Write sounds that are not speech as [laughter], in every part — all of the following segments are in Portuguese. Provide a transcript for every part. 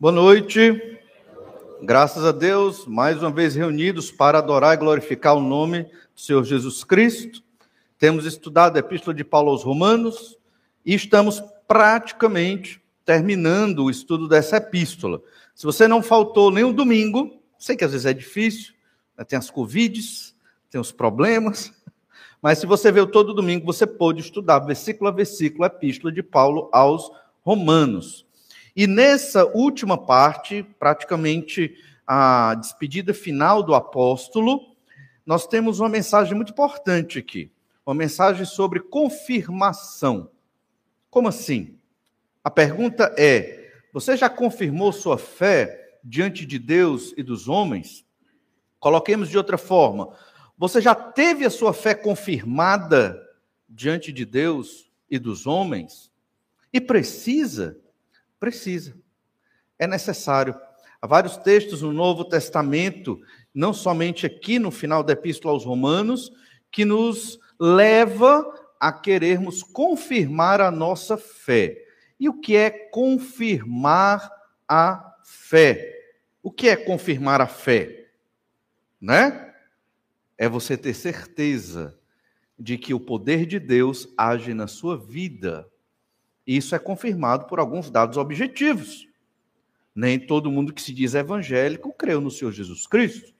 Boa noite. Graças a Deus, mais uma vez reunidos para adorar e glorificar o nome do Senhor Jesus Cristo. Temos estudado a Epístola de Paulo aos Romanos e estamos praticamente terminando o estudo dessa epístola. Se você não faltou nenhum domingo, sei que às vezes é difícil, né? tem as covides, tem os problemas, [laughs] mas se você veio todo domingo, você pôde estudar versículo a versículo a epístola de Paulo aos Romanos. E nessa última parte, praticamente a despedida final do apóstolo, nós temos uma mensagem muito importante aqui. Uma mensagem sobre confirmação. Como assim? A pergunta é: você já confirmou sua fé diante de Deus e dos homens? Coloquemos de outra forma: você já teve a sua fé confirmada diante de Deus e dos homens? E precisa Precisa. É necessário. Há vários textos no Novo Testamento, não somente aqui no final da Epístola aos Romanos, que nos leva a querermos confirmar a nossa fé. E o que é confirmar a fé? O que é confirmar a fé? Né? É você ter certeza de que o poder de Deus age na sua vida isso é confirmado por alguns dados objetivos. Nem todo mundo que se diz evangélico creu no Senhor Jesus Cristo.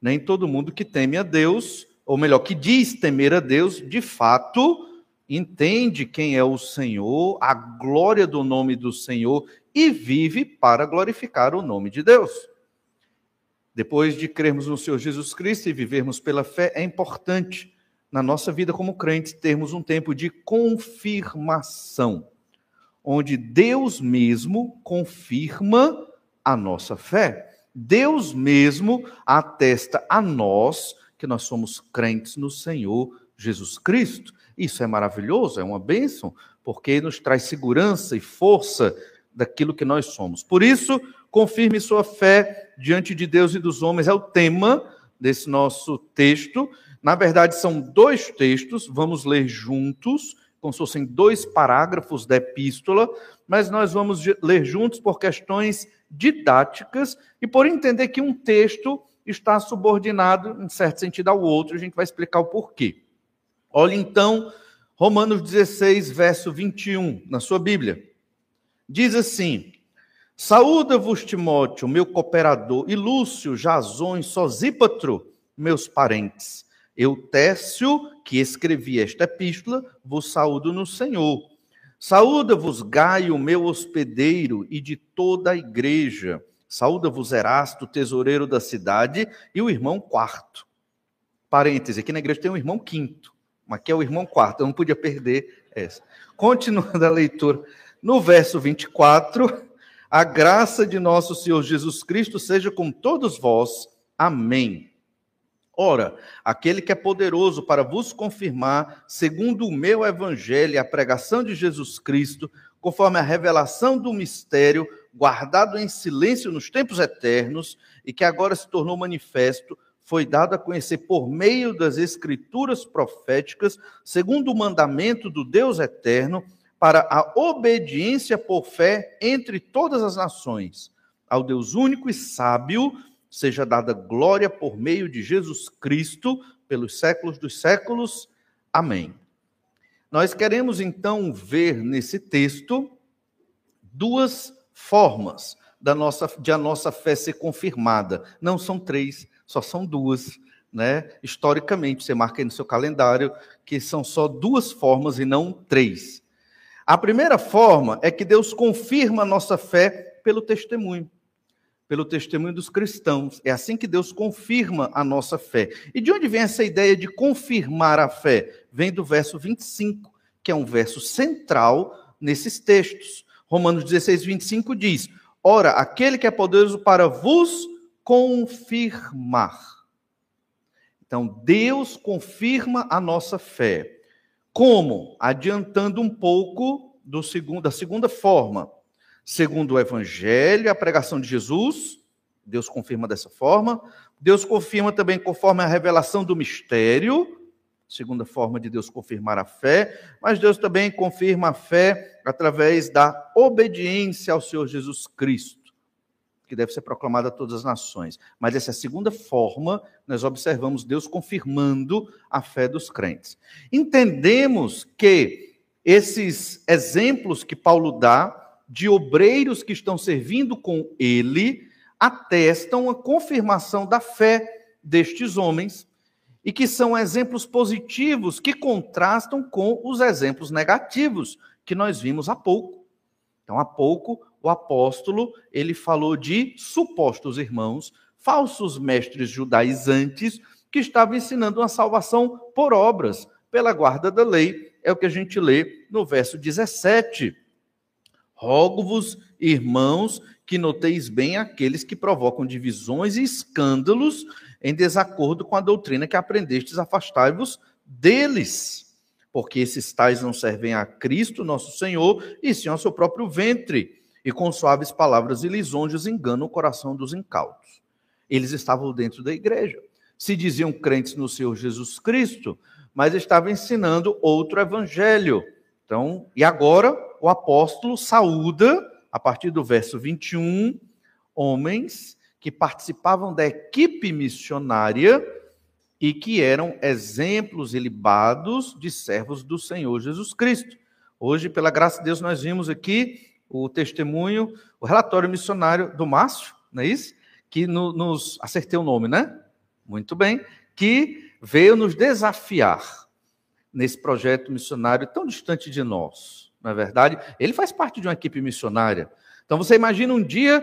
Nem todo mundo que teme a Deus, ou melhor, que diz temer a Deus, de fato entende quem é o Senhor, a glória do nome do Senhor e vive para glorificar o nome de Deus. Depois de crermos no Senhor Jesus Cristo e vivermos pela fé, é importante na nossa vida como crentes termos um tempo de confirmação onde Deus mesmo confirma a nossa fé. Deus mesmo atesta a nós que nós somos crentes no Senhor Jesus Cristo. Isso é maravilhoso, é uma bênção, porque nos traz segurança e força daquilo que nós somos. Por isso, confirme sua fé diante de Deus e dos homens, é o tema desse nosso texto. Na verdade, são dois textos, vamos ler juntos como se fossem dois parágrafos da epístola, mas nós vamos ler juntos por questões didáticas e por entender que um texto está subordinado, em certo sentido, ao outro. A gente vai explicar o porquê. Olha então, Romanos 16, verso 21, na sua Bíblia. Diz assim: Saúda-vos, Timóteo, meu cooperador, e Lúcio, Jason e Sosípatro, meus parentes Eutécio, que escrevi esta epístola, vos saúdo no Senhor. Saúda-vos Gaio, meu hospedeiro, e de toda a igreja. Saúda-vos Erasto, tesoureiro da cidade, e o irmão quarto. Parêntese, aqui na igreja tem um irmão quinto, mas aqui é o irmão quarto, eu não podia perder essa. Continuando a leitura, no verso 24, a graça de nosso Senhor Jesus Cristo seja com todos vós. Amém. Ora, aquele que é poderoso para vos confirmar, segundo o meu evangelho, a pregação de Jesus Cristo, conforme a revelação do mistério, guardado em silêncio nos tempos eternos e que agora se tornou manifesto, foi dado a conhecer por meio das escrituras proféticas, segundo o mandamento do Deus eterno, para a obediência por fé entre todas as nações, ao Deus único e sábio, seja dada glória por meio de Jesus Cristo, pelos séculos dos séculos. Amém. Nós queremos então ver nesse texto duas formas da nossa, de a nossa fé ser confirmada. Não são três, só são duas. Né? Historicamente, você marca aí no seu calendário que são só duas formas e não três. A primeira forma é que Deus confirma a nossa fé pelo testemunho pelo testemunho dos cristãos. É assim que Deus confirma a nossa fé. E de onde vem essa ideia de confirmar a fé? Vem do verso 25, que é um verso central nesses textos. Romanos 16, 25 diz: Ora, aquele que é poderoso para vos confirmar. Então, Deus confirma a nossa fé. Como? Adiantando um pouco do segundo, da segunda forma segundo o Evangelho, a pregação de Jesus, Deus confirma dessa forma. Deus confirma também conforme a revelação do mistério, segunda forma de Deus confirmar a fé, mas Deus também confirma a fé através da obediência ao Senhor Jesus Cristo, que deve ser proclamado a todas as nações. Mas essa é a segunda forma, nós observamos Deus confirmando a fé dos crentes. Entendemos que esses exemplos que Paulo dá de obreiros que estão servindo com ele atestam a confirmação da fé destes homens e que são exemplos positivos que contrastam com os exemplos negativos que nós vimos há pouco. Então, há pouco, o apóstolo, ele falou de supostos irmãos, falsos mestres judaizantes, que estavam ensinando uma salvação por obras, pela guarda da lei. É o que a gente lê no verso 17. Rogo-vos, irmãos, que noteis bem aqueles que provocam divisões e escândalos em desacordo com a doutrina que aprendestes, afastai-vos deles, porque esses tais não servem a Cristo, nosso Senhor, e sim ao seu próprio ventre, e com suaves palavras e lisonjas enganam o coração dos incautos. Eles estavam dentro da igreja, se diziam crentes no Senhor Jesus Cristo, mas estavam ensinando outro evangelho. Então, e agora o apóstolo saúda, a partir do verso 21, homens que participavam da equipe missionária e que eram exemplos ilibados de servos do Senhor Jesus Cristo. Hoje, pela graça de Deus, nós vimos aqui o testemunho, o relatório missionário do Márcio, não é isso? Que no, nos acertei o nome, né? Muito bem, que veio nos desafiar nesse projeto missionário tão distante de nós, não é verdade? Ele faz parte de uma equipe missionária. Então você imagina um dia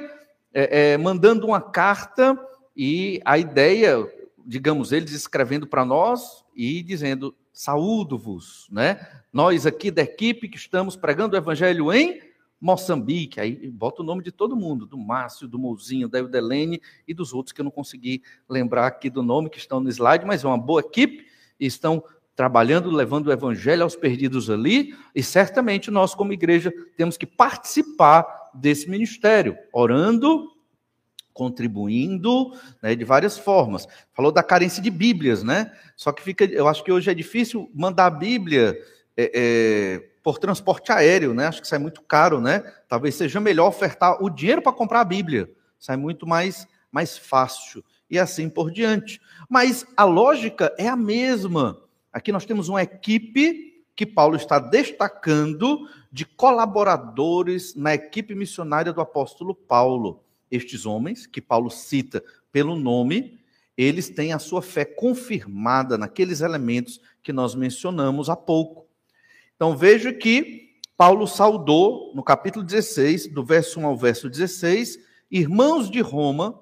é, é, mandando uma carta e a ideia, digamos, eles escrevendo para nós e dizendo: saúdo-vos, né? Nós aqui da equipe que estamos pregando o evangelho em Moçambique, aí bota o nome de todo mundo, do Márcio, do Mouzinho, da Eudelene e dos outros que eu não consegui lembrar aqui do nome que estão no slide, mas é uma boa equipe e estão trabalhando, levando o evangelho aos perdidos ali, e certamente nós, como igreja, temos que participar desse ministério, orando, contribuindo, né, de várias formas. Falou da carência de Bíblias, né? Só que fica, eu acho que hoje é difícil mandar a Bíblia é, é, por transporte aéreo, né? Acho que sai muito caro, né? Talvez seja melhor ofertar o dinheiro para comprar a Bíblia, sai muito mais, mais fácil e assim por diante. Mas a lógica é a mesma. Aqui nós temos uma equipe que Paulo está destacando de colaboradores na equipe missionária do apóstolo Paulo. Estes homens, que Paulo cita pelo nome, eles têm a sua fé confirmada naqueles elementos que nós mencionamos há pouco. Então veja que Paulo saudou no capítulo 16, do verso 1 ao verso 16, irmãos de Roma.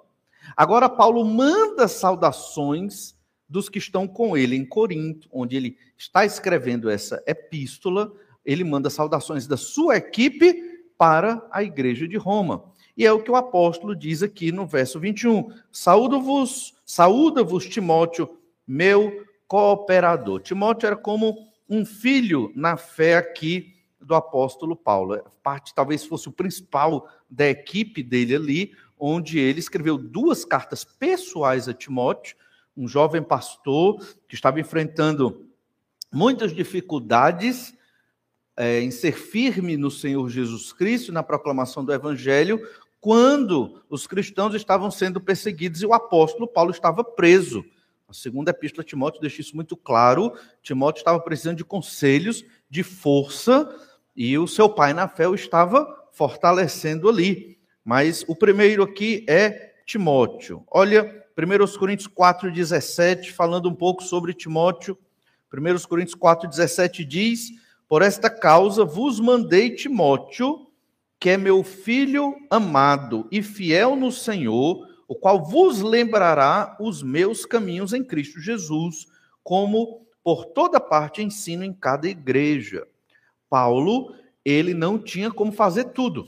Agora Paulo manda saudações dos que estão com ele em Corinto, onde ele está escrevendo essa epístola, ele manda saudações da sua equipe para a igreja de Roma. E é o que o apóstolo diz aqui no verso 21. Saúdo-vos, saúda-vos Timóteo, meu cooperador. Timóteo era como um filho na fé aqui do apóstolo Paulo. Parte talvez fosse o principal da equipe dele ali, onde ele escreveu duas cartas pessoais a Timóteo, um jovem pastor que estava enfrentando muitas dificuldades é, em ser firme no Senhor Jesus Cristo, na proclamação do Evangelho, quando os cristãos estavam sendo perseguidos e o apóstolo Paulo estava preso. A segunda epístola de Timóteo deixa isso muito claro. Timóteo estava precisando de conselhos, de força, e o seu pai na fé o estava fortalecendo ali. Mas o primeiro aqui é Timóteo. Olha 1 Coríntios 4,17, falando um pouco sobre Timóteo. 1 Coríntios 4,17 diz: Por esta causa vos mandei Timóteo, que é meu filho amado e fiel no Senhor, o qual vos lembrará os meus caminhos em Cristo Jesus, como por toda parte ensino em cada igreja. Paulo, ele não tinha como fazer tudo.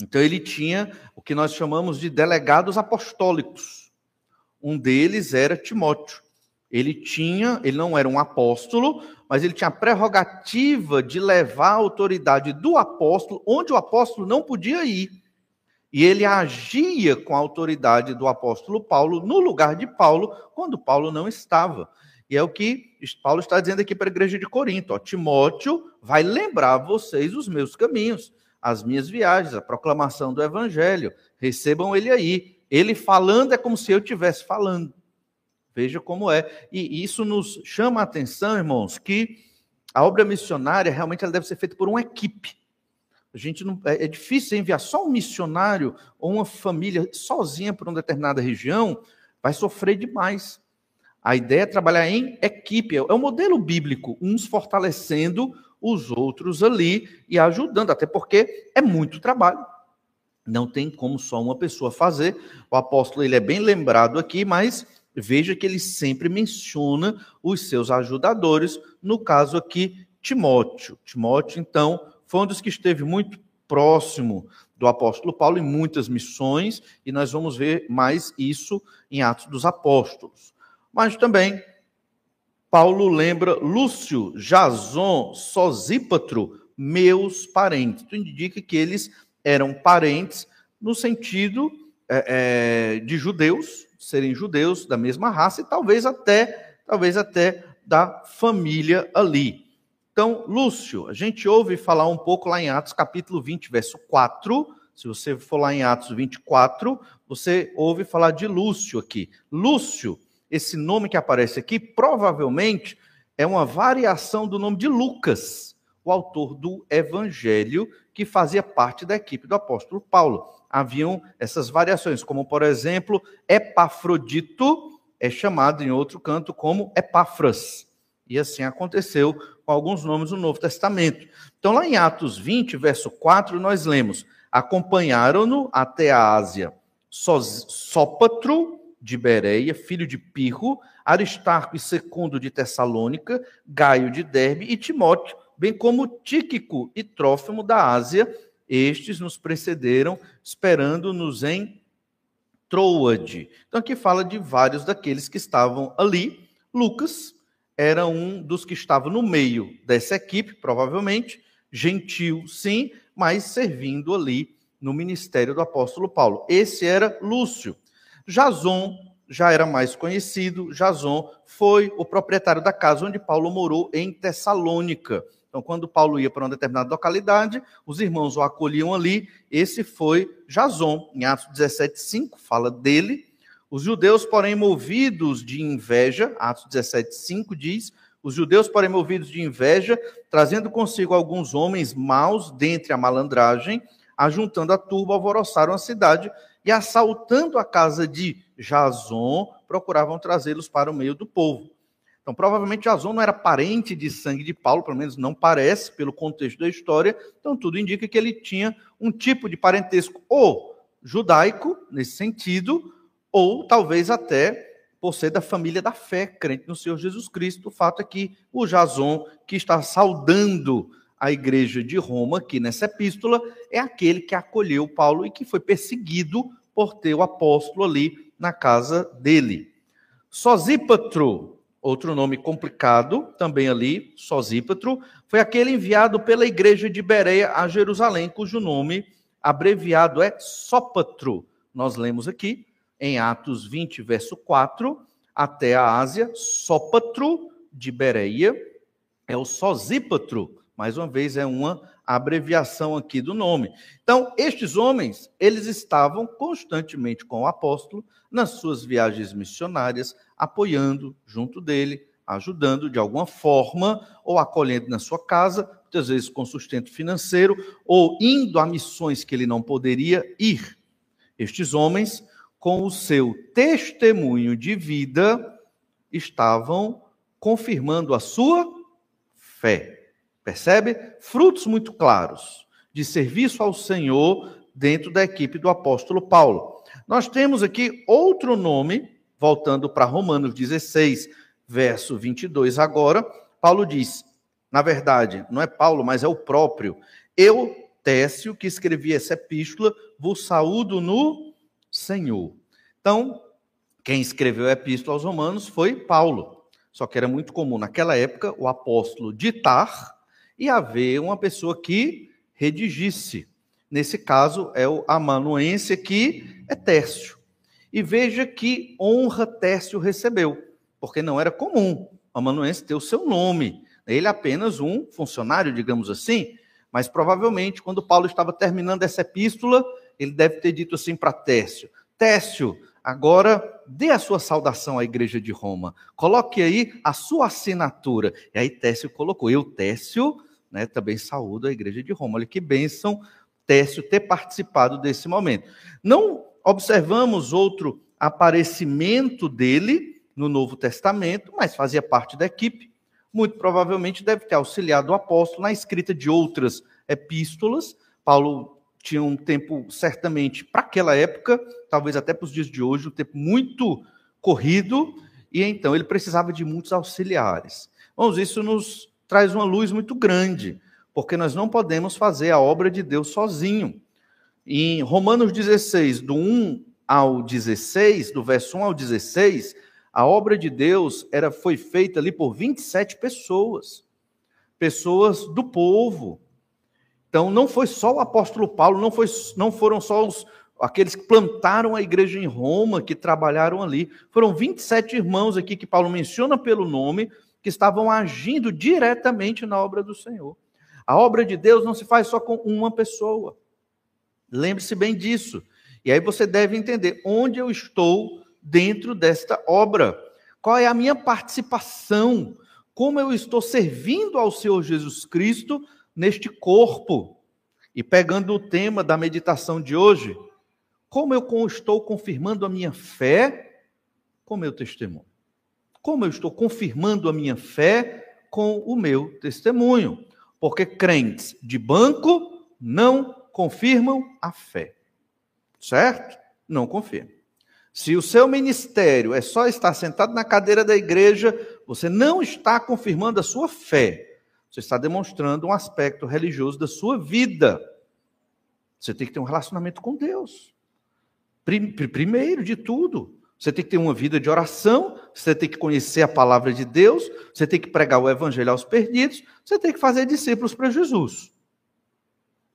Então ele tinha o que nós chamamos de delegados apostólicos. Um deles era Timóteo. Ele tinha, ele não era um apóstolo, mas ele tinha a prerrogativa de levar a autoridade do apóstolo onde o apóstolo não podia ir. E ele agia com a autoridade do apóstolo Paulo no lugar de Paulo, quando Paulo não estava. E é o que Paulo está dizendo aqui para a igreja de Corinto: ó, Timóteo vai lembrar vocês os meus caminhos. as minhas viagens, a proclamação do evangelho. Recebam ele aí. Ele falando é como se eu estivesse falando. Veja como é. E isso nos chama a atenção, irmãos, que a obra missionária realmente ela deve ser feita por uma equipe. A gente não, é, é difícil enviar só um missionário ou uma família sozinha para uma determinada região, vai sofrer demais. A ideia é trabalhar em equipe, é o modelo bíblico, uns fortalecendo os outros ali e ajudando, até porque é muito trabalho. Não tem como só uma pessoa fazer. O apóstolo ele é bem lembrado aqui, mas veja que ele sempre menciona os seus ajudadores, no caso aqui, Timóteo. Timóteo, então, foi um dos que esteve muito próximo do apóstolo Paulo em muitas missões, e nós vamos ver mais isso em Atos dos Apóstolos. Mas também Paulo lembra Lúcio, Jason, Sosípatro, meus parentes. Isso indica que eles eram parentes no sentido é, é, de judeus, serem judeus da mesma raça e talvez até, talvez até da família ali. Então, Lúcio, a gente ouve falar um pouco lá em Atos capítulo 20, verso 4. Se você for lá em Atos 24, você ouve falar de Lúcio aqui. Lúcio, esse nome que aparece aqui, provavelmente é uma variação do nome de Lucas, o autor do Evangelho, que fazia parte da equipe do apóstolo Paulo haviam essas variações, como por exemplo, Epafrodito é chamado em outro canto como Epáfras. E assim aconteceu com alguns nomes no Novo Testamento. Então, lá em Atos 20, verso 4, nós lemos: Acompanharam-no até a Ásia Sópatro de Bereia, filho de Pirro, Aristarco e Secundo de Tessalônica, Gaio de Derbe e Timóteo, bem como Tíquico e Trófimo da Ásia, estes nos precederam, esperando-nos em Troade. Então aqui fala de vários daqueles que estavam ali. Lucas era um dos que estava no meio dessa equipe, provavelmente, gentil, sim, mas servindo ali no ministério do apóstolo Paulo. Esse era Lúcio. Jason já era mais conhecido. Jason foi o proprietário da casa onde Paulo morou em Tessalônica. Então, quando Paulo ia para uma determinada localidade, os irmãos o acolhiam ali. Esse foi Jason, em Atos 17, 5, fala dele. Os judeus, porém, movidos de inveja, Atos 17, 5 diz: os judeus, porém, movidos de inveja, trazendo consigo alguns homens maus dentre a malandragem, ajuntando a turba, alvoroçaram a cidade e, assaltando a casa de Jason, procuravam trazê-los para o meio do povo. Então, provavelmente Jason não era parente de sangue de Paulo, pelo menos não parece, pelo contexto da história. Então, tudo indica que ele tinha um tipo de parentesco ou judaico, nesse sentido, ou talvez até por ser da família da fé, crente no Senhor Jesus Cristo. O fato é que o Jason, que está saudando a igreja de Roma aqui nessa epístola, é aquele que acolheu Paulo e que foi perseguido por ter o apóstolo ali na casa dele. Sosípatro, Outro nome complicado, também ali, Sosípatro, foi aquele enviado pela igreja de Bereia a Jerusalém, cujo nome abreviado é Sópatro. Nós lemos aqui em Atos 20, verso 4, até a Ásia, Sópatro de Bereia, é o Sosípatro. Mais uma vez, é uma abreviação aqui do nome. Então, estes homens, eles estavam constantemente com o apóstolo nas suas viagens missionárias, apoiando junto dele, ajudando de alguma forma, ou acolhendo na sua casa, muitas vezes com sustento financeiro, ou indo a missões que ele não poderia ir. Estes homens, com o seu testemunho de vida, estavam confirmando a sua fé. Percebe? Frutos muito claros de serviço ao Senhor dentro da equipe do apóstolo Paulo. Nós temos aqui outro nome voltando para Romanos 16, verso 22 agora, Paulo diz, na verdade, não é Paulo, mas é o próprio, eu, Técio, que escrevi essa epístola, vos saúdo no Senhor. Então, quem escreveu a epístola aos Romanos foi Paulo. Só que era muito comum naquela época o apóstolo ditar e haver uma pessoa que redigisse. Nesse caso é o amanuense que é Tércio. E veja que honra Tércio recebeu, porque não era comum o amanuense ter o seu nome. Ele apenas um funcionário, digamos assim, Mas provavelmente, quando Paulo estava terminando essa epístola, ele deve ter dito assim para Técio: Técio, agora dê a sua saudação à igreja de Roma. Coloque aí a sua assinatura. E aí Técio colocou: Eu, Técio, né, também saúdo a igreja de Roma. Olha que bênção Técio ter participado desse momento. Não observamos outro aparecimento dele no Novo Testamento, mas fazia parte da equipe. Muito provavelmente deve ter auxiliado o apóstolo na escrita de outras epístolas. Paulo tinha um tempo, certamente, para aquela época, talvez até para os dias de hoje, um tempo muito corrido, e então ele precisava de muitos auxiliares. Vamos, isso nos traz uma luz muito grande, porque nós não podemos fazer a obra de Deus sozinho. Em Romanos 16, do 1 ao 16, do verso 1 ao 16, a obra de Deus era foi feita ali por 27 pessoas, pessoas do povo. Então não foi só o apóstolo Paulo, não, foi, não foram só os, aqueles que plantaram a igreja em Roma, que trabalharam ali. Foram 27 irmãos aqui que Paulo menciona pelo nome, que estavam agindo diretamente na obra do Senhor. A obra de Deus não se faz só com uma pessoa. Lembre-se bem disso. E aí você deve entender onde eu estou dentro desta obra. Qual é a minha participação? Como eu estou servindo ao Senhor Jesus Cristo neste corpo? E pegando o tema da meditação de hoje, como eu estou confirmando a minha fé com o meu testemunho? Como eu estou confirmando a minha fé com o meu testemunho? Porque crentes de banco não confirmam a fé certo? Não confirma. Se o seu ministério é só estar sentado na cadeira da igreja, você não está confirmando a sua fé. Você está demonstrando um aspecto religioso da sua vida. Você tem que ter um relacionamento com Deus. Primeiro de tudo, você tem que ter uma vida de oração, você tem que conhecer a palavra de Deus, você tem que pregar o evangelho aos perdidos, você tem que fazer discípulos para Jesus.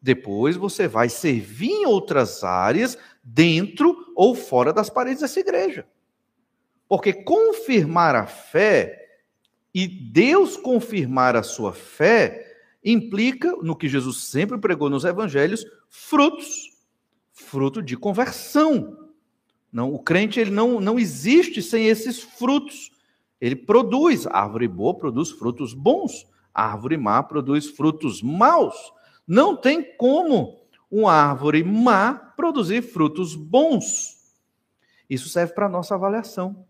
Depois você vai servir em outras áreas, dentro ou fora das paredes dessa igreja. Porque confirmar a fé e Deus confirmar a sua fé implica, no que Jesus sempre pregou nos evangelhos, frutos. Fruto de conversão. Não, o crente ele não, não existe sem esses frutos. Ele produz, a árvore boa produz frutos bons, a árvore má produz frutos maus. Não tem como uma árvore má produzir frutos bons. Isso serve para a nossa avaliação.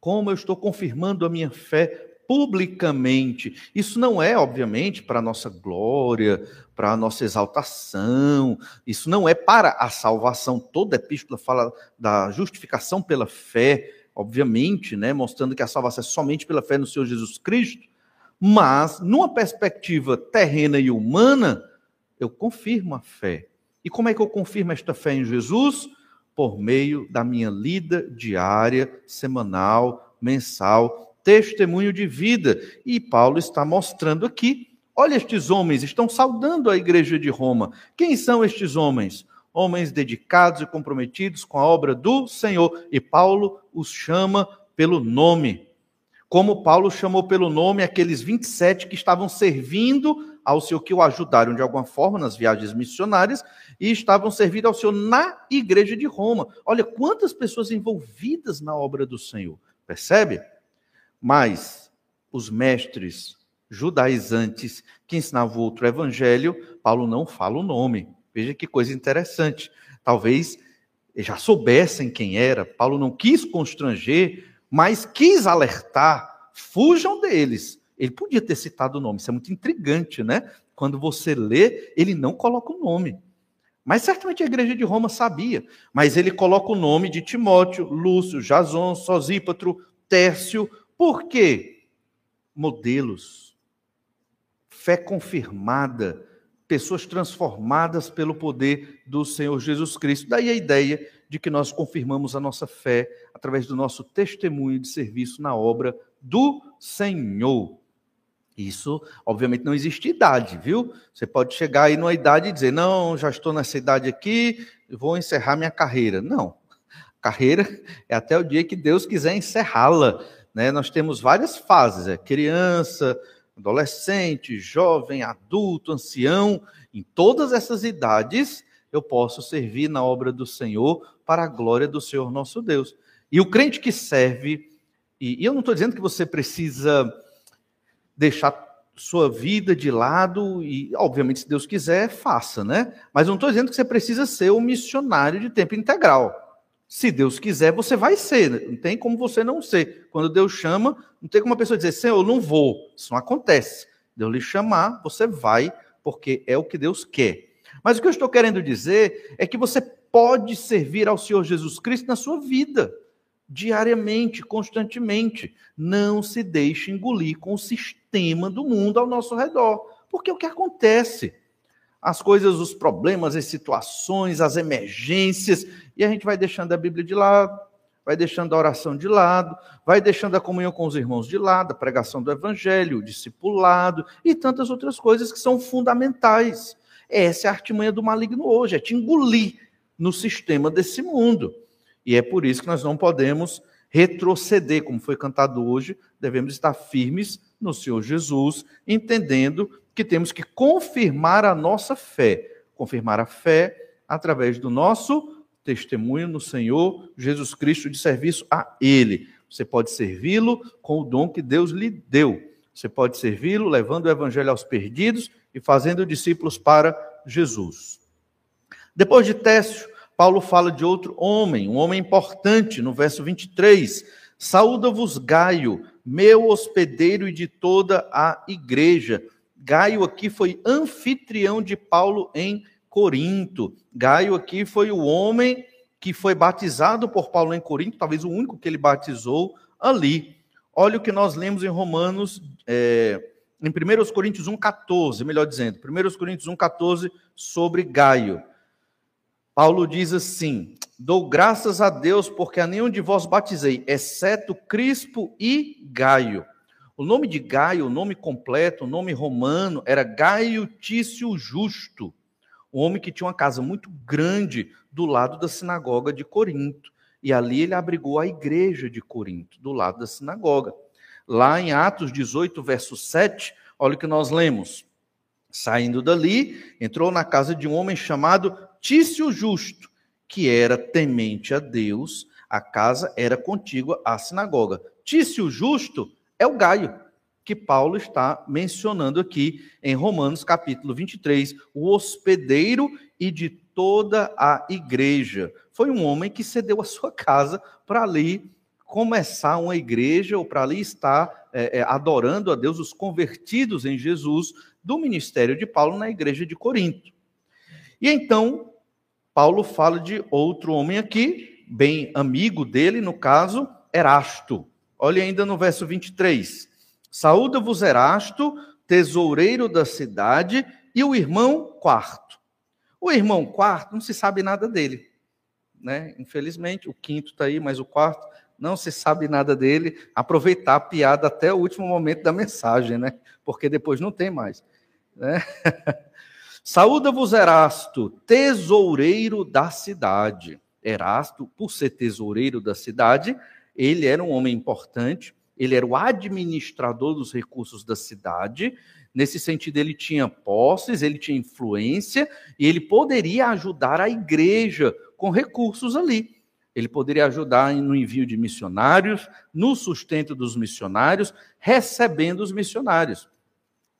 Como eu estou confirmando a minha fé publicamente. Isso não é, obviamente, para a nossa glória, para a nossa exaltação. Isso não é para a salvação. Toda epístola fala da justificação pela fé, obviamente, né, mostrando que a salvação é somente pela fé no Senhor Jesus Cristo. Mas, numa perspectiva terrena e humana, eu confirmo a fé. E como é que eu confirmo esta fé em Jesus? Por meio da minha lida diária, semanal, mensal, testemunho de vida. E Paulo está mostrando aqui. Olha, estes homens estão saudando a igreja de Roma. Quem são estes homens? Homens dedicados e comprometidos com a obra do Senhor. E Paulo os chama pelo nome como Paulo chamou pelo nome aqueles 27 que estavam servindo ao Senhor, que o ajudaram de alguma forma nas viagens missionárias e estavam servindo ao Senhor na igreja de Roma. Olha quantas pessoas envolvidas na obra do Senhor, percebe? Mas os mestres judaizantes que ensinavam outro evangelho, Paulo não fala o nome. Veja que coisa interessante. Talvez já soubessem quem era, Paulo não quis constranger mas quis alertar: fujam deles. Ele podia ter citado o nome, isso é muito intrigante, né? Quando você lê, ele não coloca o nome. Mas certamente a igreja de Roma sabia. Mas ele coloca o nome de Timóteo, Lúcio, Jason, Sosípatro, Tércio. Por quê? Modelos. Fé confirmada. Pessoas transformadas pelo poder do Senhor Jesus Cristo. Daí a ideia de que nós confirmamos a nossa fé através do nosso testemunho de serviço na obra do Senhor. Isso, obviamente, não existe idade, viu? Você pode chegar aí numa idade e dizer: não, já estou nessa idade aqui, vou encerrar minha carreira. Não. Carreira é até o dia que Deus quiser encerrá-la. Né? Nós temos várias fases: é criança, adolescente, jovem, adulto, ancião, em todas essas idades, eu posso servir na obra do Senhor para a glória do Senhor nosso Deus. E o crente que serve, e, e eu não estou dizendo que você precisa deixar sua vida de lado e, obviamente, se Deus quiser, faça, né? Mas não estou dizendo que você precisa ser um missionário de tempo integral. Se Deus quiser, você vai ser. Né? Não tem como você não ser. Quando Deus chama, não tem como uma pessoa dizer, Senhor, eu não vou. Isso não acontece. Deus lhe chamar, você vai, porque é o que Deus quer. Mas o que eu estou querendo dizer é que você pode servir ao Senhor Jesus Cristo na sua vida diariamente, constantemente. Não se deixe engolir com o sistema do mundo ao nosso redor. Porque é o que acontece? As coisas, os problemas, as situações, as emergências, e a gente vai deixando a Bíblia de lado, vai deixando a oração de lado, vai deixando a comunhão com os irmãos de lado, a pregação do evangelho, o discipulado e tantas outras coisas que são fundamentais. Essa é a artimanha do maligno hoje, é te engolir no sistema desse mundo. E é por isso que nós não podemos retroceder, como foi cantado hoje, devemos estar firmes no Senhor Jesus, entendendo que temos que confirmar a nossa fé, confirmar a fé através do nosso testemunho no Senhor Jesus Cristo de serviço a Ele. Você pode servi-lo com o dom que Deus lhe deu. Você pode servi-lo levando o evangelho aos perdidos e fazendo discípulos para Jesus. Depois de Técio, Paulo fala de outro homem, um homem importante, no verso 23. Saúda-vos Gaio, meu hospedeiro e de toda a igreja. Gaio aqui foi anfitrião de Paulo em Corinto. Gaio aqui foi o homem que foi batizado por Paulo em Corinto, talvez o único que ele batizou ali. Olha o que nós lemos em Romanos, é, em 1 Coríntios 1,14, melhor dizendo, 1 Coríntios 1,14 sobre Gaio. Paulo diz assim: Dou graças a Deus porque a nenhum de vós batizei, exceto Crispo e Gaio. O nome de Gaio, o nome completo, o nome romano, era Gaio Tício Justo, um homem que tinha uma casa muito grande do lado da sinagoga de Corinto. E ali ele abrigou a igreja de Corinto, do lado da sinagoga. Lá em Atos 18, verso 7, olha o que nós lemos. Saindo dali, entrou na casa de um homem chamado Tício Justo, que era temente a Deus, a casa era contígua à sinagoga. Tício Justo é o Gaio, que Paulo está mencionando aqui em Romanos capítulo 23, o hospedeiro e de toda a igreja. Foi um homem que cedeu a sua casa para ali começar uma igreja ou para ali estar é, é, adorando a Deus, os convertidos em Jesus do ministério de Paulo na igreja de Corinto. E então Paulo fala de outro homem aqui, bem amigo dele, no caso, Erasto. Olhe ainda no verso 23. Saúda-vos Erasto, tesoureiro da cidade, e o irmão quarto. O irmão quarto não se sabe nada dele, né? Infelizmente, o quinto está aí, mas o quarto não se sabe nada dele. Aproveitar a piada até o último momento da mensagem, né? Porque depois não tem mais, né? [laughs] Saúda-vos Erasto, tesoureiro da cidade. Erasto, por ser tesoureiro da cidade, ele era um homem importante, ele era o administrador dos recursos da cidade. Nesse sentido, ele tinha posses, ele tinha influência e ele poderia ajudar a igreja com recursos ali. Ele poderia ajudar no envio de missionários, no sustento dos missionários, recebendo os missionários.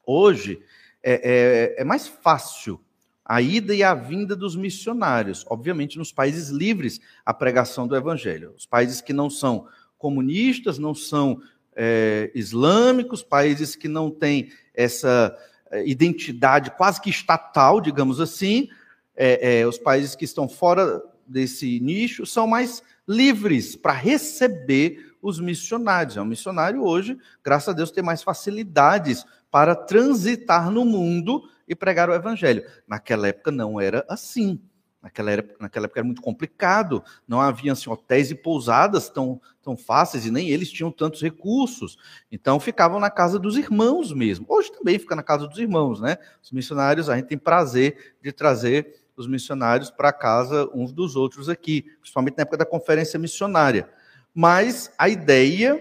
Hoje, é, é, é mais fácil a ida e a vinda dos missionários, obviamente nos países livres, a pregação do evangelho. Os países que não são comunistas, não são é, islâmicos, países que não têm essa é, identidade quase que estatal, digamos assim, é, é, os países que estão fora desse nicho são mais livres para receber os missionários. É um missionário hoje, graças a Deus, tem mais facilidades para transitar no mundo e pregar o evangelho. Naquela época não era assim. Naquela época, naquela época era muito complicado, não havia assim, hotéis e pousadas tão, tão fáceis e nem eles tinham tantos recursos. Então ficavam na casa dos irmãos mesmo. Hoje também fica na casa dos irmãos, né? Os missionários, a gente tem prazer de trazer os missionários para casa uns dos outros aqui, principalmente na época da conferência missionária. Mas a ideia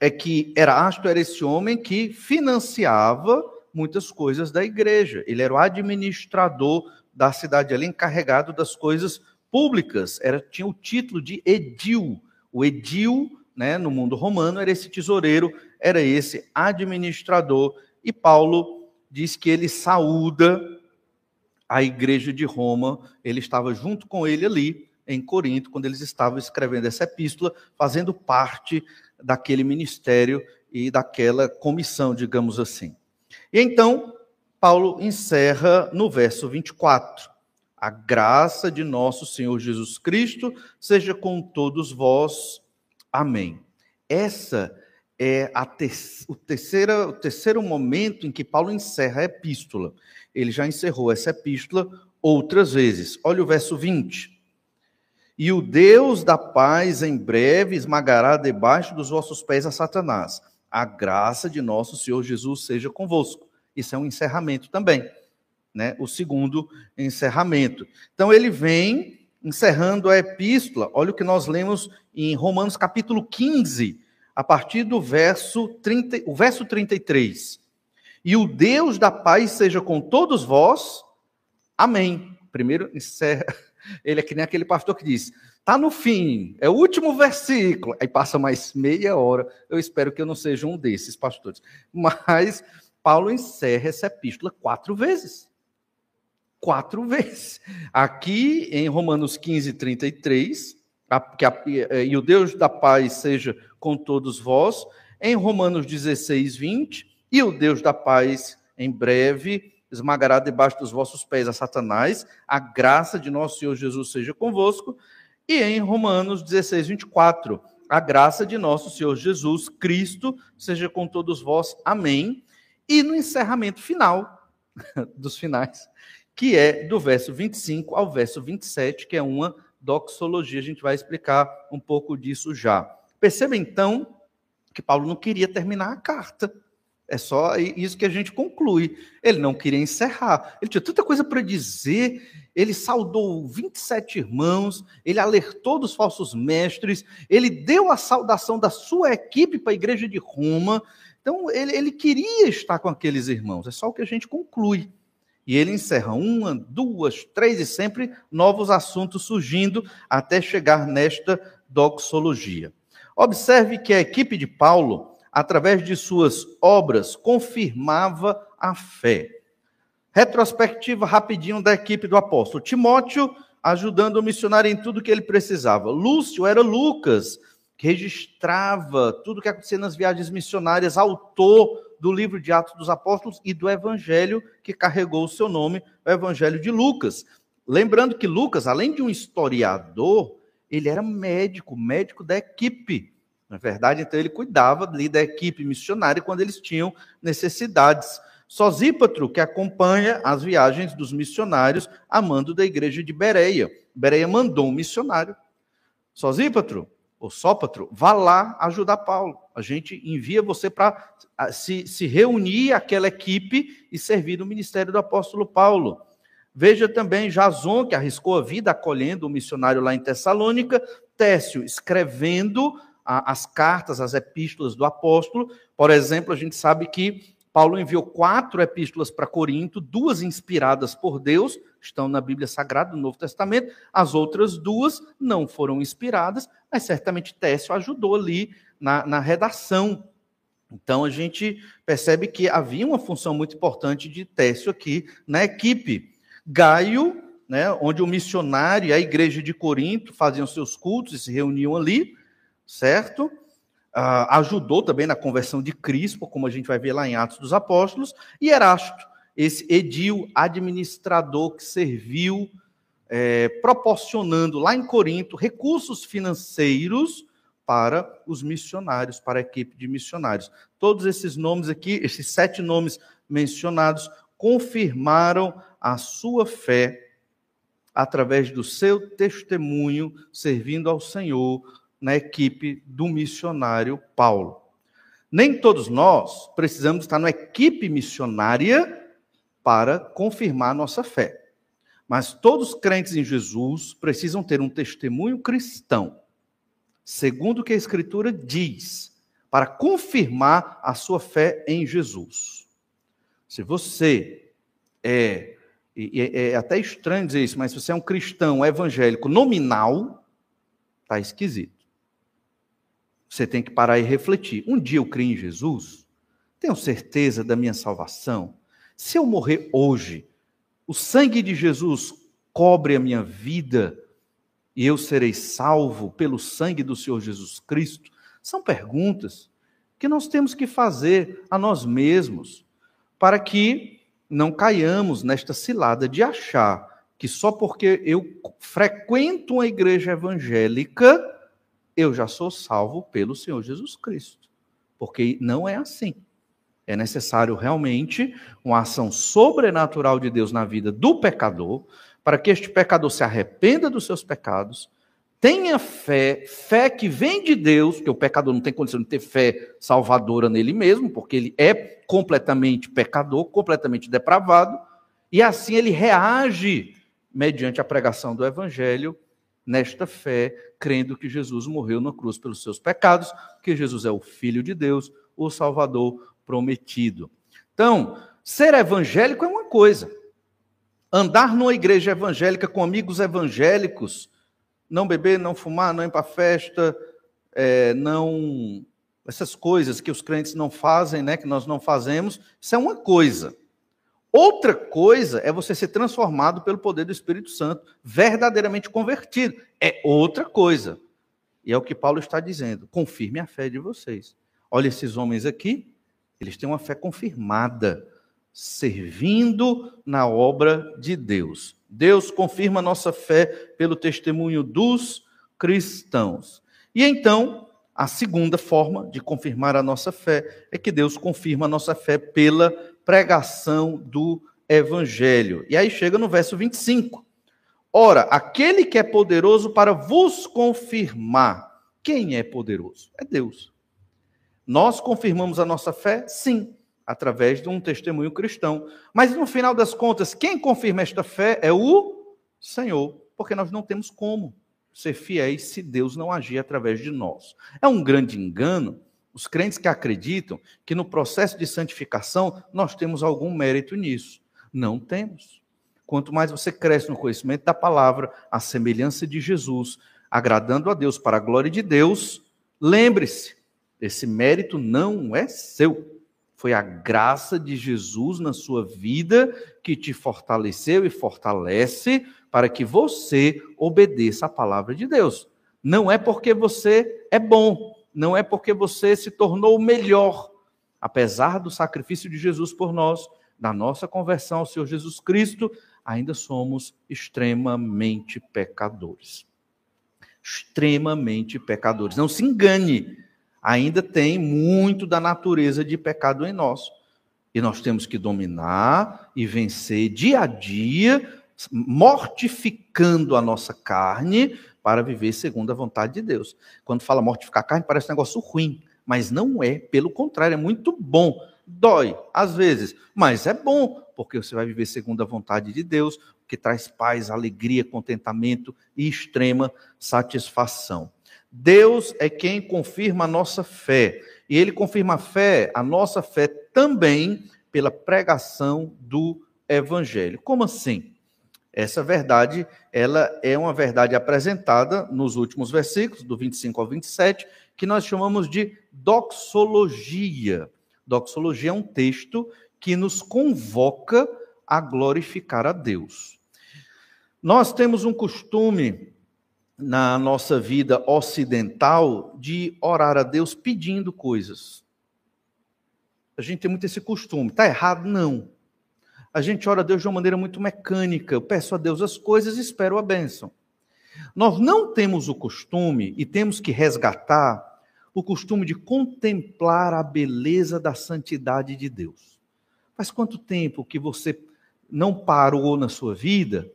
é que Erasto era esse homem que financiava muitas coisas da igreja. Ele era o administrador da cidade ali, encarregado das coisas públicas. Era, tinha o título de edil. O edil, né, no mundo romano, era esse tesoureiro, era esse administrador. E Paulo diz que ele saúda a igreja de Roma, ele estava junto com ele ali em Corinto, quando eles estavam escrevendo essa epístola, fazendo parte daquele ministério e daquela comissão, digamos assim. E então, Paulo encerra no verso 24: A graça de nosso Senhor Jesus Cristo seja com todos vós. Amém. Essa é a o, terceira, o terceiro momento em que Paulo encerra a epístola. Ele já encerrou essa epístola outras vezes. Olha o verso 20. E o Deus da paz em breve esmagará debaixo dos vossos pés a Satanás. A graça de nosso Senhor Jesus seja convosco. Isso é um encerramento também, né? O segundo encerramento. Então ele vem encerrando a epístola. Olha o que nós lemos em Romanos capítulo 15, a partir do verso 30, o verso 33. E o Deus da paz seja com todos vós. Amém. Primeiro encerra [laughs] ele é que nem aquele pastor que diz: está no fim, é o último versículo. Aí passa mais meia hora. Eu espero que eu não seja um desses pastores. Mas Paulo encerra essa epístola quatro vezes. Quatro vezes. Aqui em Romanos 15, 33, a, que a, e o Deus da paz seja com todos vós. Em Romanos 16, 20, e o Deus da paz em breve esmagará debaixo dos vossos pés a Satanás, a graça de nosso Senhor Jesus seja convosco. E em Romanos 16, 24, a graça de nosso Senhor Jesus Cristo seja com todos vós. Amém. E no encerramento final, [laughs] dos finais, que é do verso 25 ao verso 27, que é uma doxologia. A gente vai explicar um pouco disso já. Perceba então que Paulo não queria terminar a carta. É só isso que a gente conclui. Ele não queria encerrar. Ele tinha tanta coisa para dizer. Ele saudou 27 irmãos, ele alertou dos falsos mestres, ele deu a saudação da sua equipe para a igreja de Roma. Então, ele, ele queria estar com aqueles irmãos. É só o que a gente conclui. E ele encerra uma, duas, três e sempre novos assuntos surgindo até chegar nesta doxologia. Observe que a equipe de Paulo através de suas obras, confirmava a fé. Retrospectiva rapidinho da equipe do apóstolo. Timóteo ajudando o missionário em tudo que ele precisava. Lúcio era Lucas, que registrava tudo o que acontecia nas viagens missionárias, autor do livro de Atos dos Apóstolos e do evangelho que carregou o seu nome, o evangelho de Lucas. Lembrando que Lucas, além de um historiador, ele era médico, médico da equipe. Na verdade, então ele cuidava ali da equipe missionária quando eles tinham necessidades. Sosípatro, que acompanha as viagens dos missionários, amando da igreja de Bereia. Bereia mandou um missionário. Sosípatro, ou Sópatro, vá lá ajudar Paulo. A gente envia você para se, se reunir aquela equipe e servir no ministério do apóstolo Paulo. Veja também Jason, que arriscou a vida acolhendo o missionário lá em Tessalônica, Técio, escrevendo as cartas, as epístolas do apóstolo. Por exemplo, a gente sabe que Paulo enviou quatro epístolas para Corinto, duas inspiradas por Deus, estão na Bíblia Sagrada, no Novo Testamento, as outras duas não foram inspiradas, mas certamente Técio ajudou ali na, na redação. Então a gente percebe que havia uma função muito importante de Técio aqui na equipe. Gaio, né, onde o missionário e a igreja de Corinto faziam seus cultos e se reuniam ali, certo? Uh, ajudou também na conversão de Crispo, como a gente vai ver lá em Atos dos Apóstolos, e Erasto, esse edil administrador que serviu, é, proporcionando lá em Corinto recursos financeiros para os missionários, para a equipe de missionários. Todos esses nomes aqui, esses sete nomes mencionados, confirmaram a sua fé através do seu testemunho servindo ao Senhor na equipe do missionário Paulo. Nem todos nós precisamos estar na equipe missionária para confirmar nossa fé. Mas todos os crentes em Jesus precisam ter um testemunho cristão, segundo o que a Escritura diz, para confirmar a sua fé em Jesus. Se você é, é, é até estranho dizer isso, mas se você é um cristão evangélico nominal, está esquisito. Você tem que parar e refletir. Um dia eu criei em Jesus, tenho certeza da minha salvação. Se eu morrer hoje, o sangue de Jesus cobre a minha vida e eu serei salvo pelo sangue do Senhor Jesus Cristo? São perguntas que nós temos que fazer a nós mesmos para que não caiamos nesta cilada de achar que só porque eu frequento uma igreja evangélica eu já sou salvo pelo Senhor Jesus Cristo. Porque não é assim. É necessário realmente uma ação sobrenatural de Deus na vida do pecador, para que este pecador se arrependa dos seus pecados, tenha fé, fé que vem de Deus, que o pecador não tem condição de ter fé salvadora nele mesmo, porque ele é completamente pecador, completamente depravado, e assim ele reage mediante a pregação do evangelho nesta fé, crendo que Jesus morreu na cruz pelos seus pecados, que Jesus é o filho de Deus, o salvador prometido. Então, ser evangélico é uma coisa. Andar numa igreja evangélica com amigos evangélicos, não beber, não fumar, não ir para festa, é, não essas coisas que os crentes não fazem, né, que nós não fazemos, isso é uma coisa. Outra coisa é você ser transformado pelo poder do Espírito Santo, verdadeiramente convertido. É outra coisa. E é o que Paulo está dizendo. Confirme a fé de vocês. Olha esses homens aqui, eles têm uma fé confirmada servindo na obra de Deus. Deus confirma nossa fé pelo testemunho dos cristãos. E então, a segunda forma de confirmar a nossa fé é que Deus confirma a nossa fé pela pregação do evangelho. E aí chega no verso 25. Ora, aquele que é poderoso para vos confirmar. Quem é poderoso? É Deus. Nós confirmamos a nossa fé? Sim através de um testemunho cristão. Mas no final das contas, quem confirma esta fé é o Senhor, porque nós não temos como ser fiéis se Deus não agir através de nós. É um grande engano os crentes que acreditam que no processo de santificação nós temos algum mérito nisso. Não temos. Quanto mais você cresce no conhecimento da palavra, a semelhança de Jesus, agradando a Deus para a glória de Deus, lembre-se, esse mérito não é seu. Foi a graça de Jesus na sua vida que te fortaleceu e fortalece para que você obedeça a palavra de Deus. Não é porque você é bom, não é porque você se tornou melhor, apesar do sacrifício de Jesus por nós, da nossa conversão ao Senhor Jesus Cristo, ainda somos extremamente pecadores. Extremamente pecadores. Não se engane ainda tem muito da natureza de pecado em nós. E nós temos que dominar e vencer dia a dia, mortificando a nossa carne para viver segundo a vontade de Deus. Quando fala mortificar a carne, parece um negócio ruim, mas não é, pelo contrário, é muito bom. Dói, às vezes, mas é bom, porque você vai viver segundo a vontade de Deus, que traz paz, alegria, contentamento e extrema satisfação. Deus é quem confirma a nossa fé. E ele confirma a fé, a nossa fé também pela pregação do evangelho. Como assim? Essa verdade, ela é uma verdade apresentada nos últimos versículos, do 25 ao 27, que nós chamamos de doxologia. Doxologia é um texto que nos convoca a glorificar a Deus. Nós temos um costume na nossa vida ocidental de orar a Deus pedindo coisas. A gente tem muito esse costume. Está errado? Não. A gente ora a Deus de uma maneira muito mecânica. Eu peço a Deus as coisas e espero a bênção. Nós não temos o costume, e temos que resgatar, o costume de contemplar a beleza da santidade de Deus. Faz quanto tempo que você não parou na sua vida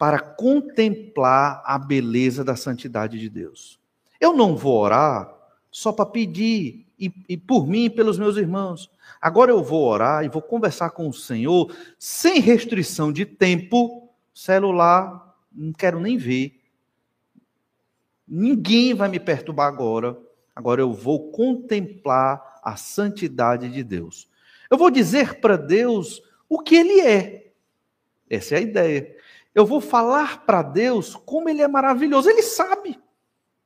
para contemplar a beleza da santidade de Deus. Eu não vou orar só para pedir e, e, por mim e pelos meus irmãos. Agora eu vou orar e vou conversar com o Senhor sem restrição de tempo, celular, não quero nem ver. Ninguém vai me perturbar agora. agora eu vou contemplar a santidade de Deus. Eu vou dizer para Deus o que Ele é. Essa é a ideia. Eu vou falar para Deus como Ele é maravilhoso. Ele sabe.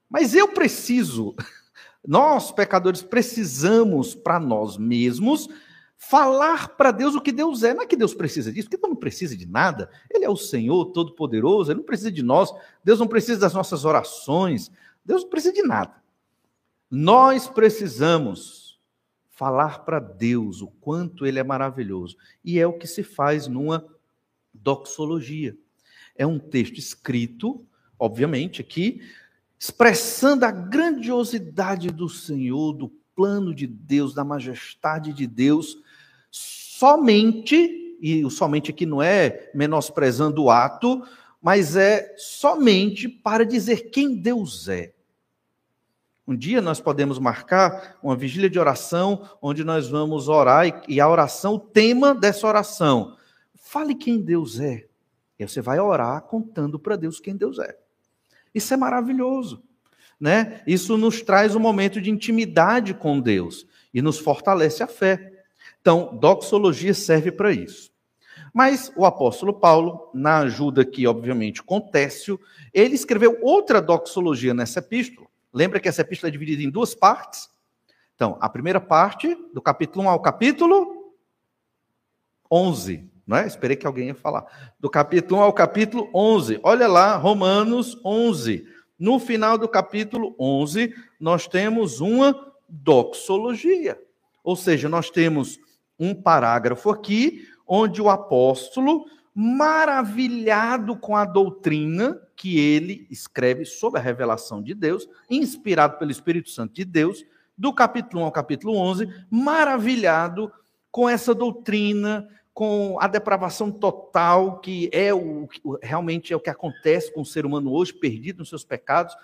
Mas eu preciso, [laughs] nós pecadores precisamos para nós mesmos falar para Deus o que Deus é. Não é que Deus precisa disso, porque Deus não precisa de nada. Ele é o Senhor Todo-Poderoso, Ele não precisa de nós. Deus não precisa das nossas orações. Deus não precisa de nada. Nós precisamos falar para Deus o quanto Ele é maravilhoso. E é o que se faz numa doxologia. É um texto escrito, obviamente, aqui, expressando a grandiosidade do Senhor, do plano de Deus, da majestade de Deus, somente, e o somente aqui não é menosprezando o ato, mas é somente para dizer quem Deus é. Um dia nós podemos marcar uma vigília de oração, onde nós vamos orar, e a oração, o tema dessa oração, fale quem Deus é. E você vai orar contando para Deus quem Deus é. Isso é maravilhoso. Né? Isso nos traz um momento de intimidade com Deus e nos fortalece a fé. Então, doxologia serve para isso. Mas o apóstolo Paulo, na ajuda aqui, obviamente, Técio, ele escreveu outra doxologia nessa epístola. Lembra que essa epístola é dividida em duas partes? Então, a primeira parte, do capítulo 1 ao capítulo 11, não é? Esperei que alguém ia falar. Do capítulo 1 ao capítulo 11. Olha lá, Romanos 11. No final do capítulo 11, nós temos uma doxologia. Ou seja, nós temos um parágrafo aqui onde o apóstolo, maravilhado com a doutrina que ele escreve sobre a revelação de Deus, inspirado pelo Espírito Santo de Deus, do capítulo 1 ao capítulo 11, maravilhado com essa doutrina, com a depravação total, que é o realmente é o que acontece com o ser humano hoje, perdido nos seus pecados,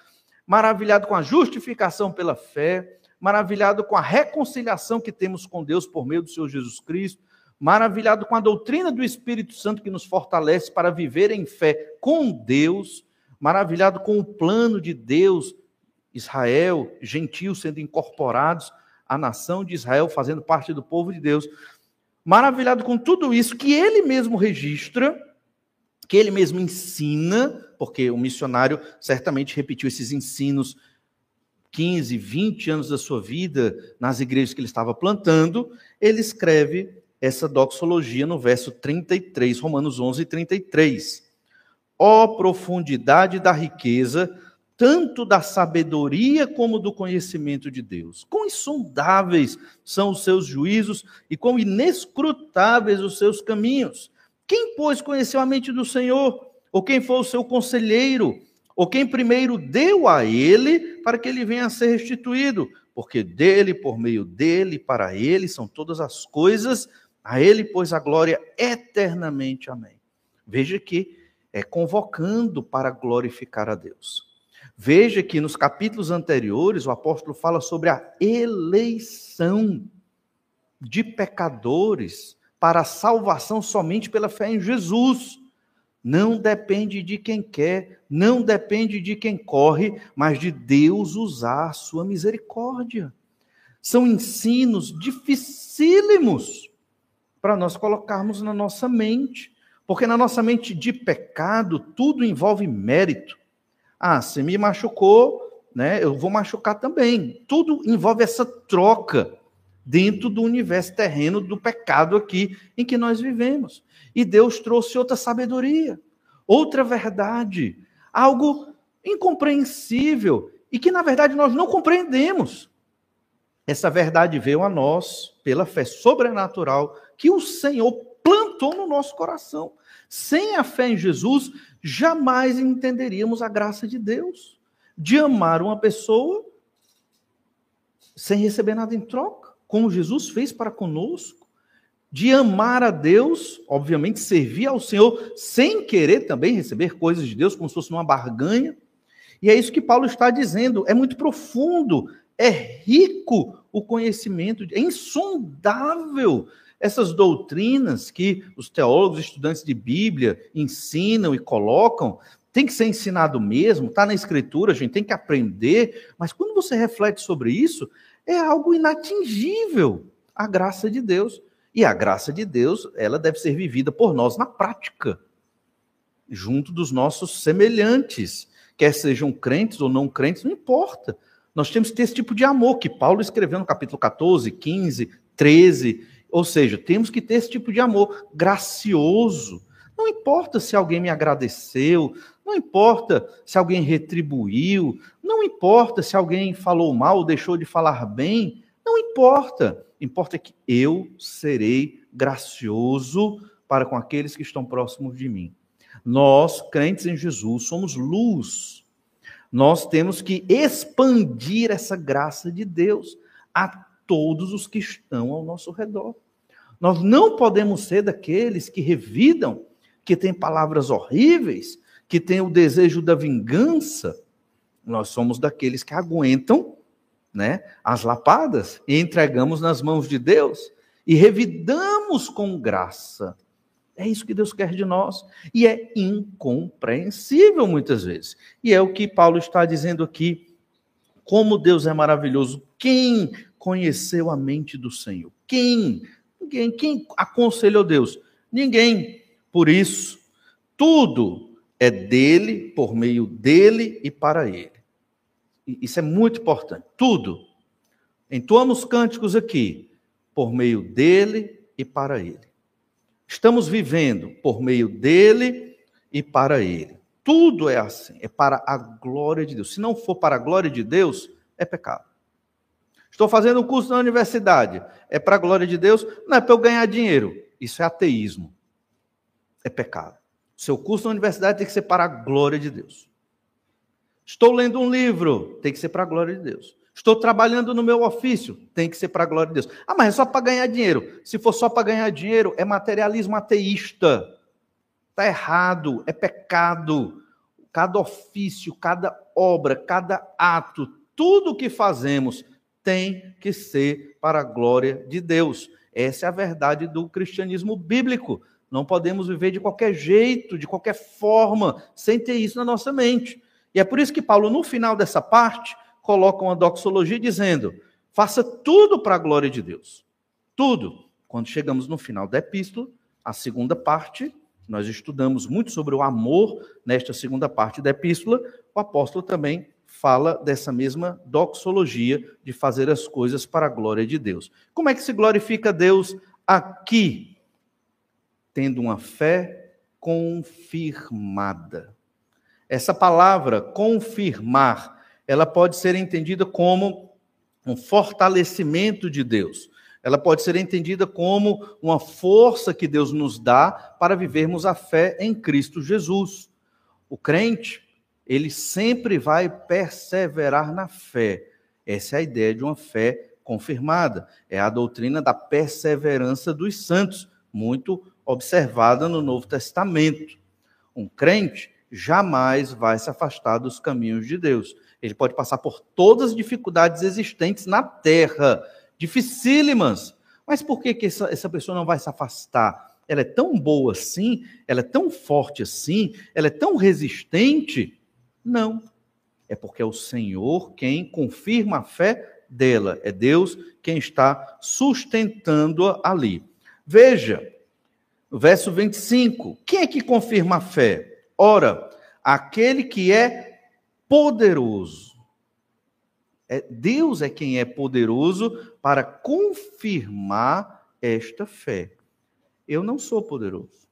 maravilhado com a justificação pela fé, maravilhado com a reconciliação que temos com Deus por meio do Senhor Jesus Cristo, maravilhado com a doutrina do Espírito Santo que nos fortalece para viver em fé com Deus, maravilhado com o plano de Deus, Israel, gentios sendo incorporados à nação de Israel, fazendo parte do povo de Deus maravilhado com tudo isso que ele mesmo registra, que ele mesmo ensina, porque o missionário certamente repetiu esses ensinos 15, 20 anos da sua vida nas igrejas que ele estava plantando, ele escreve essa doxologia no verso 33, Romanos 11, 33. Ó oh, profundidade da riqueza tanto da sabedoria como do conhecimento de Deus. Quão insondáveis são os seus juízos e quão inescrutáveis os seus caminhos. Quem, pois, conheceu a mente do Senhor? Ou quem foi o seu conselheiro? Ou quem primeiro deu a ele para que ele venha a ser restituído? Porque dele, por meio dele, para ele são todas as coisas, a ele, pois, a glória eternamente. Amém. Veja que é convocando para glorificar a Deus. Veja que nos capítulos anteriores o apóstolo fala sobre a eleição de pecadores para a salvação somente pela fé em Jesus. Não depende de quem quer, não depende de quem corre, mas de Deus usar a sua misericórdia. São ensinos dificílimos para nós colocarmos na nossa mente, porque na nossa mente de pecado tudo envolve mérito ah, se me machucou, né, eu vou machucar também. Tudo envolve essa troca dentro do universo terreno do pecado aqui em que nós vivemos. E Deus trouxe outra sabedoria, outra verdade, algo incompreensível e que na verdade nós não compreendemos. Essa verdade veio a nós pela fé sobrenatural que o Senhor plantou no nosso coração. Sem a fé em Jesus, jamais entenderíamos a graça de Deus de amar uma pessoa sem receber nada em troca, como Jesus fez para conosco, de amar a Deus, obviamente servir ao Senhor sem querer também receber coisas de Deus, como se fosse uma barganha. E é isso que Paulo está dizendo, é muito profundo, é rico o conhecimento, é insondável essas doutrinas que os teólogos, estudantes de Bíblia ensinam e colocam, tem que ser ensinado mesmo, está na escritura, a gente tem que aprender, mas quando você reflete sobre isso, é algo inatingível a graça de Deus. E a graça de Deus, ela deve ser vivida por nós na prática, junto dos nossos semelhantes, quer sejam crentes ou não crentes, não importa. Nós temos que ter esse tipo de amor que Paulo escreveu no capítulo 14, 15, 13. Ou seja, temos que ter esse tipo de amor gracioso. Não importa se alguém me agradeceu, não importa se alguém retribuiu, não importa se alguém falou mal ou deixou de falar bem, não importa. Importa que eu serei gracioso para com aqueles que estão próximos de mim. Nós, crentes em Jesus, somos luz. Nós temos que expandir essa graça de Deus a todos os que estão ao nosso redor. Nós não podemos ser daqueles que revidam, que têm palavras horríveis, que têm o desejo da vingança. Nós somos daqueles que aguentam né, as lapadas e entregamos nas mãos de Deus e revidamos com graça. É isso que Deus quer de nós. E é incompreensível muitas vezes. E é o que Paulo está dizendo aqui. Como Deus é maravilhoso. Quem conheceu a mente do Senhor? Quem? Ninguém. Quem aconselhou Deus? Ninguém. Por isso, tudo é dele, por meio dele e para ele. Isso é muito importante. Tudo. Entoamos cânticos aqui por meio dele e para ele. Estamos vivendo por meio dele e para ele. Tudo é assim, é para a glória de Deus. Se não for para a glória de Deus, é pecado. Estou fazendo um curso na universidade, é para a glória de Deus, não é para eu ganhar dinheiro. Isso é ateísmo. É pecado. Seu curso na universidade tem que ser para a glória de Deus. Estou lendo um livro, tem que ser para a glória de Deus. Estou trabalhando no meu ofício, tem que ser para a glória de Deus. Ah, mas é só para ganhar dinheiro. Se for só para ganhar dinheiro, é materialismo ateísta. Está errado, é pecado. Cada ofício, cada obra, cada ato, tudo que fazemos tem que ser para a glória de Deus. Essa é a verdade do cristianismo bíblico. Não podemos viver de qualquer jeito, de qualquer forma, sem ter isso na nossa mente. E é por isso que Paulo, no final dessa parte, coloca uma doxologia dizendo: faça tudo para a glória de Deus. Tudo. Quando chegamos no final da epístola, a segunda parte, nós estudamos muito sobre o amor nesta segunda parte da epístola, o apóstolo também fala dessa mesma doxologia de fazer as coisas para a glória de Deus. Como é que se glorifica Deus aqui? Tendo uma fé confirmada. Essa palavra confirmar, ela pode ser entendida como um fortalecimento de Deus. Ela pode ser entendida como uma força que Deus nos dá para vivermos a fé em Cristo Jesus. O crente, ele sempre vai perseverar na fé. Essa é a ideia de uma fé confirmada. É a doutrina da perseverança dos santos, muito observada no Novo Testamento. Um crente, jamais vai se afastar dos caminhos de Deus. Ele pode passar por todas as dificuldades existentes na terra, dificílimas. Mas por que, que essa, essa pessoa não vai se afastar? Ela é tão boa assim, ela é tão forte assim, ela é tão resistente? Não. É porque é o Senhor quem confirma a fé dela. É Deus quem está sustentando-a ali. Veja, verso 25. Quem é que confirma a fé? Ora, aquele que é poderoso. É, Deus é quem é poderoso para confirmar esta fé. Eu não sou poderoso.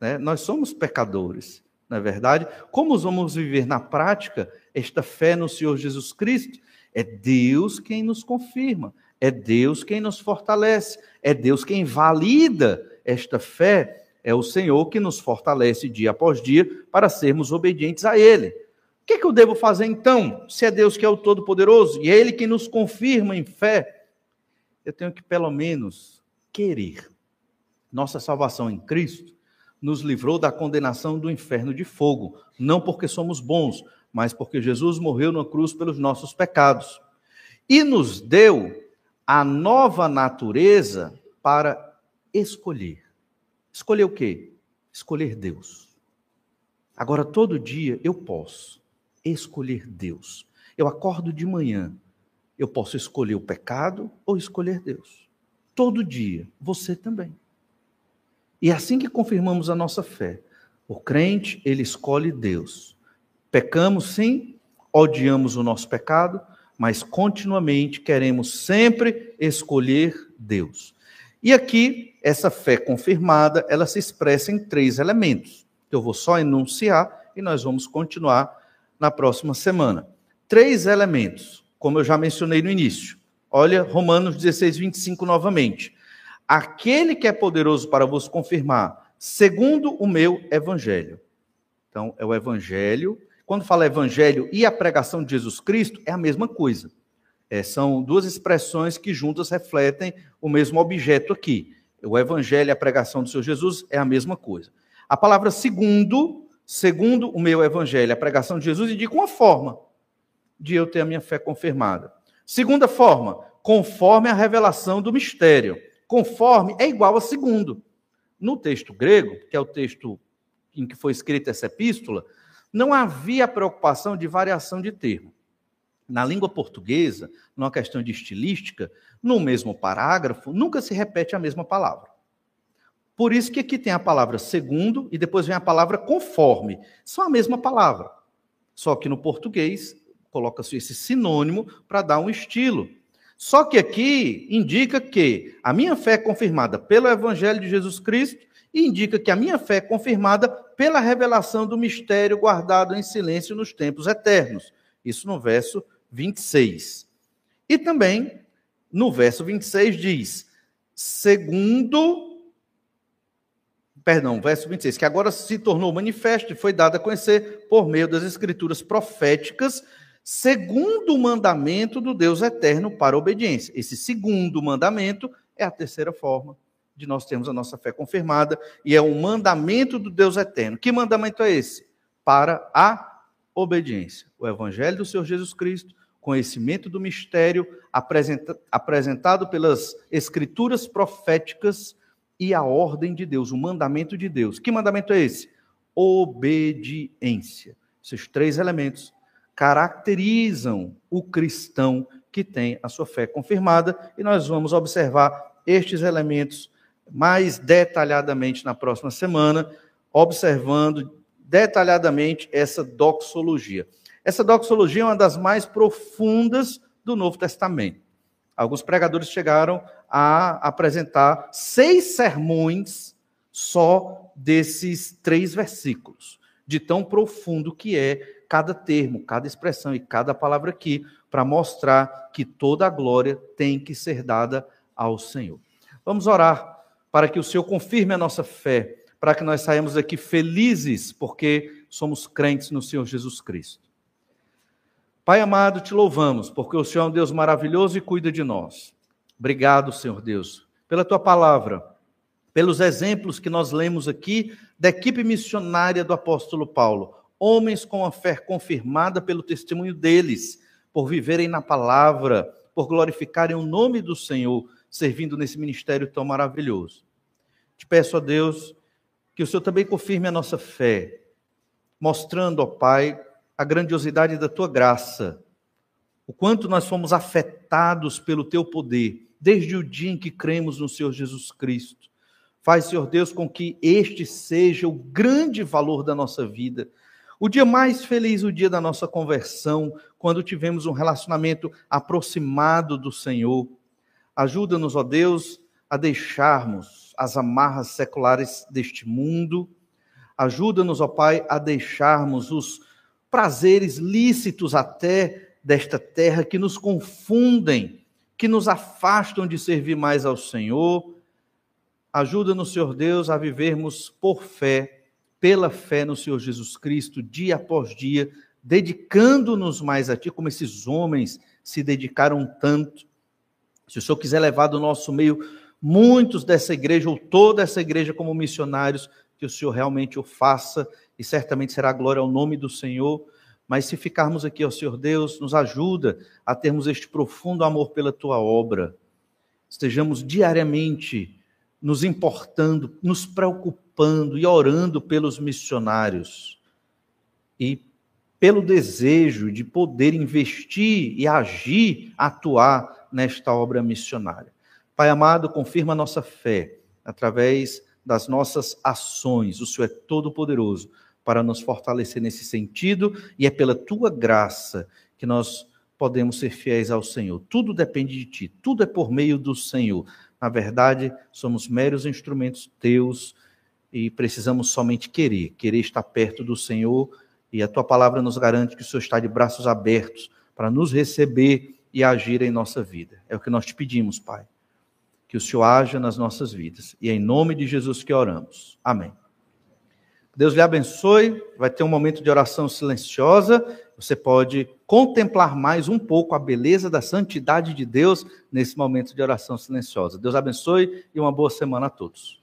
Né? Nós somos pecadores, não é verdade? Como vamos viver na prática esta fé no Senhor Jesus Cristo? É Deus quem nos confirma, é Deus quem nos fortalece, é Deus quem valida esta fé é o Senhor que nos fortalece dia após dia para sermos obedientes a Ele. O que, é que eu devo fazer então, se é Deus que é o Todo-Poderoso e é Ele que nos confirma em fé? Eu tenho que, pelo menos, querer. Nossa salvação em Cristo nos livrou da condenação do inferno de fogo, não porque somos bons, mas porque Jesus morreu na cruz pelos nossos pecados. E nos deu a nova natureza para escolher. Escolher o quê? Escolher Deus. Agora, todo dia eu posso escolher Deus. Eu acordo de manhã, eu posso escolher o pecado ou escolher Deus. Todo dia, você também. E é assim que confirmamos a nossa fé. O crente, ele escolhe Deus. Pecamos sim, odiamos o nosso pecado, mas continuamente queremos sempre escolher Deus. E aqui, essa fé confirmada, ela se expressa em três elementos, eu vou só enunciar e nós vamos continuar na próxima semana. Três elementos, como eu já mencionei no início. Olha Romanos 16, 25 novamente. Aquele que é poderoso para vos confirmar, segundo o meu evangelho. Então, é o evangelho quando fala evangelho e a pregação de Jesus Cristo, é a mesma coisa. É, são duas expressões que juntas refletem o mesmo objeto aqui. O evangelho e a pregação do Senhor Jesus é a mesma coisa. A palavra segundo, segundo o meu evangelho, a pregação de Jesus, indica uma forma de eu ter a minha fé confirmada. Segunda forma, conforme a revelação do mistério. Conforme é igual a segundo. No texto grego, que é o texto em que foi escrita essa epístola, não havia preocupação de variação de termo. Na língua portuguesa, numa questão de estilística, no mesmo parágrafo, nunca se repete a mesma palavra. Por isso que aqui tem a palavra segundo e depois vem a palavra conforme. São a mesma palavra. Só que no português coloca-se esse sinônimo para dar um estilo. Só que aqui indica que a minha fé é confirmada pelo Evangelho de Jesus Cristo e indica que a minha fé é confirmada pela revelação do mistério guardado em silêncio nos tempos eternos. Isso no verso 26. E também, no verso 26 diz: segundo. Perdão, verso 26, que agora se tornou manifesto e foi dado a conhecer por meio das escrituras proféticas, segundo o mandamento do Deus eterno para obediência. Esse segundo mandamento é a terceira forma de nós termos a nossa fé confirmada, e é um mandamento do Deus eterno. Que mandamento é esse? Para a obediência. O evangelho do Senhor Jesus Cristo, conhecimento do mistério apresenta, apresentado pelas escrituras proféticas e a ordem de Deus, o mandamento de Deus. Que mandamento é esse? Obediência. Esses três elementos caracterizam o cristão que tem a sua fé confirmada, e nós vamos observar estes elementos mais detalhadamente na próxima semana, observando detalhadamente essa doxologia. Essa doxologia é uma das mais profundas do Novo Testamento. Alguns pregadores chegaram a apresentar seis sermões só desses três versículos, de tão profundo que é cada termo, cada expressão e cada palavra aqui, para mostrar que toda a glória tem que ser dada ao Senhor. Vamos orar para que o Senhor confirme a nossa fé, para que nós saímos aqui felizes, porque somos crentes no Senhor Jesus Cristo. Pai amado, te louvamos, porque o Senhor é um Deus maravilhoso e cuida de nós. Obrigado, Senhor Deus, pela tua palavra, pelos exemplos que nós lemos aqui da equipe missionária do apóstolo Paulo, homens com a fé confirmada pelo testemunho deles, por viverem na palavra, por glorificarem o nome do Senhor servindo nesse ministério tão maravilhoso. Te peço a Deus que o Senhor também confirme a nossa fé, mostrando, ó Pai, a grandiosidade da tua graça, o quanto nós fomos afetados pelo teu poder, desde o dia em que cremos no Senhor Jesus Cristo. Faz, Senhor Deus, com que este seja o grande valor da nossa vida. O dia mais feliz, o dia da nossa conversão, quando tivemos um relacionamento aproximado do Senhor. Ajuda-nos, ó Deus, a deixarmos as amarras seculares deste mundo. Ajuda-nos, ó Pai, a deixarmos os prazeres lícitos até desta terra que nos confundem, que nos afastam de servir mais ao Senhor. Ajuda-nos, Senhor Deus, a vivermos por fé, pela fé no Senhor Jesus Cristo, dia após dia, dedicando-nos mais a Ti, como esses homens se dedicaram tanto se o Senhor quiser levar do nosso meio muitos dessa igreja, ou toda essa igreja como missionários, que o Senhor realmente o faça, e certamente será glória ao nome do Senhor. Mas se ficarmos aqui, ó Senhor Deus, nos ajuda a termos este profundo amor pela tua obra. Estejamos diariamente nos importando, nos preocupando e orando pelos missionários. e pelo desejo de poder investir e agir, atuar nesta obra missionária. Pai amado, confirma a nossa fé através das nossas ações. O Senhor é todo-poderoso para nos fortalecer nesse sentido e é pela tua graça que nós podemos ser fiéis ao Senhor. Tudo depende de ti, tudo é por meio do Senhor. Na verdade, somos meros instrumentos teus e precisamos somente querer, querer estar perto do Senhor. E a tua palavra nos garante que o Senhor está de braços abertos para nos receber e agir em nossa vida. É o que nós te pedimos, Pai. Que o Senhor haja nas nossas vidas. E é em nome de Jesus que oramos. Amém. Deus lhe abençoe. Vai ter um momento de oração silenciosa. Você pode contemplar mais um pouco a beleza da santidade de Deus nesse momento de oração silenciosa. Deus abençoe e uma boa semana a todos.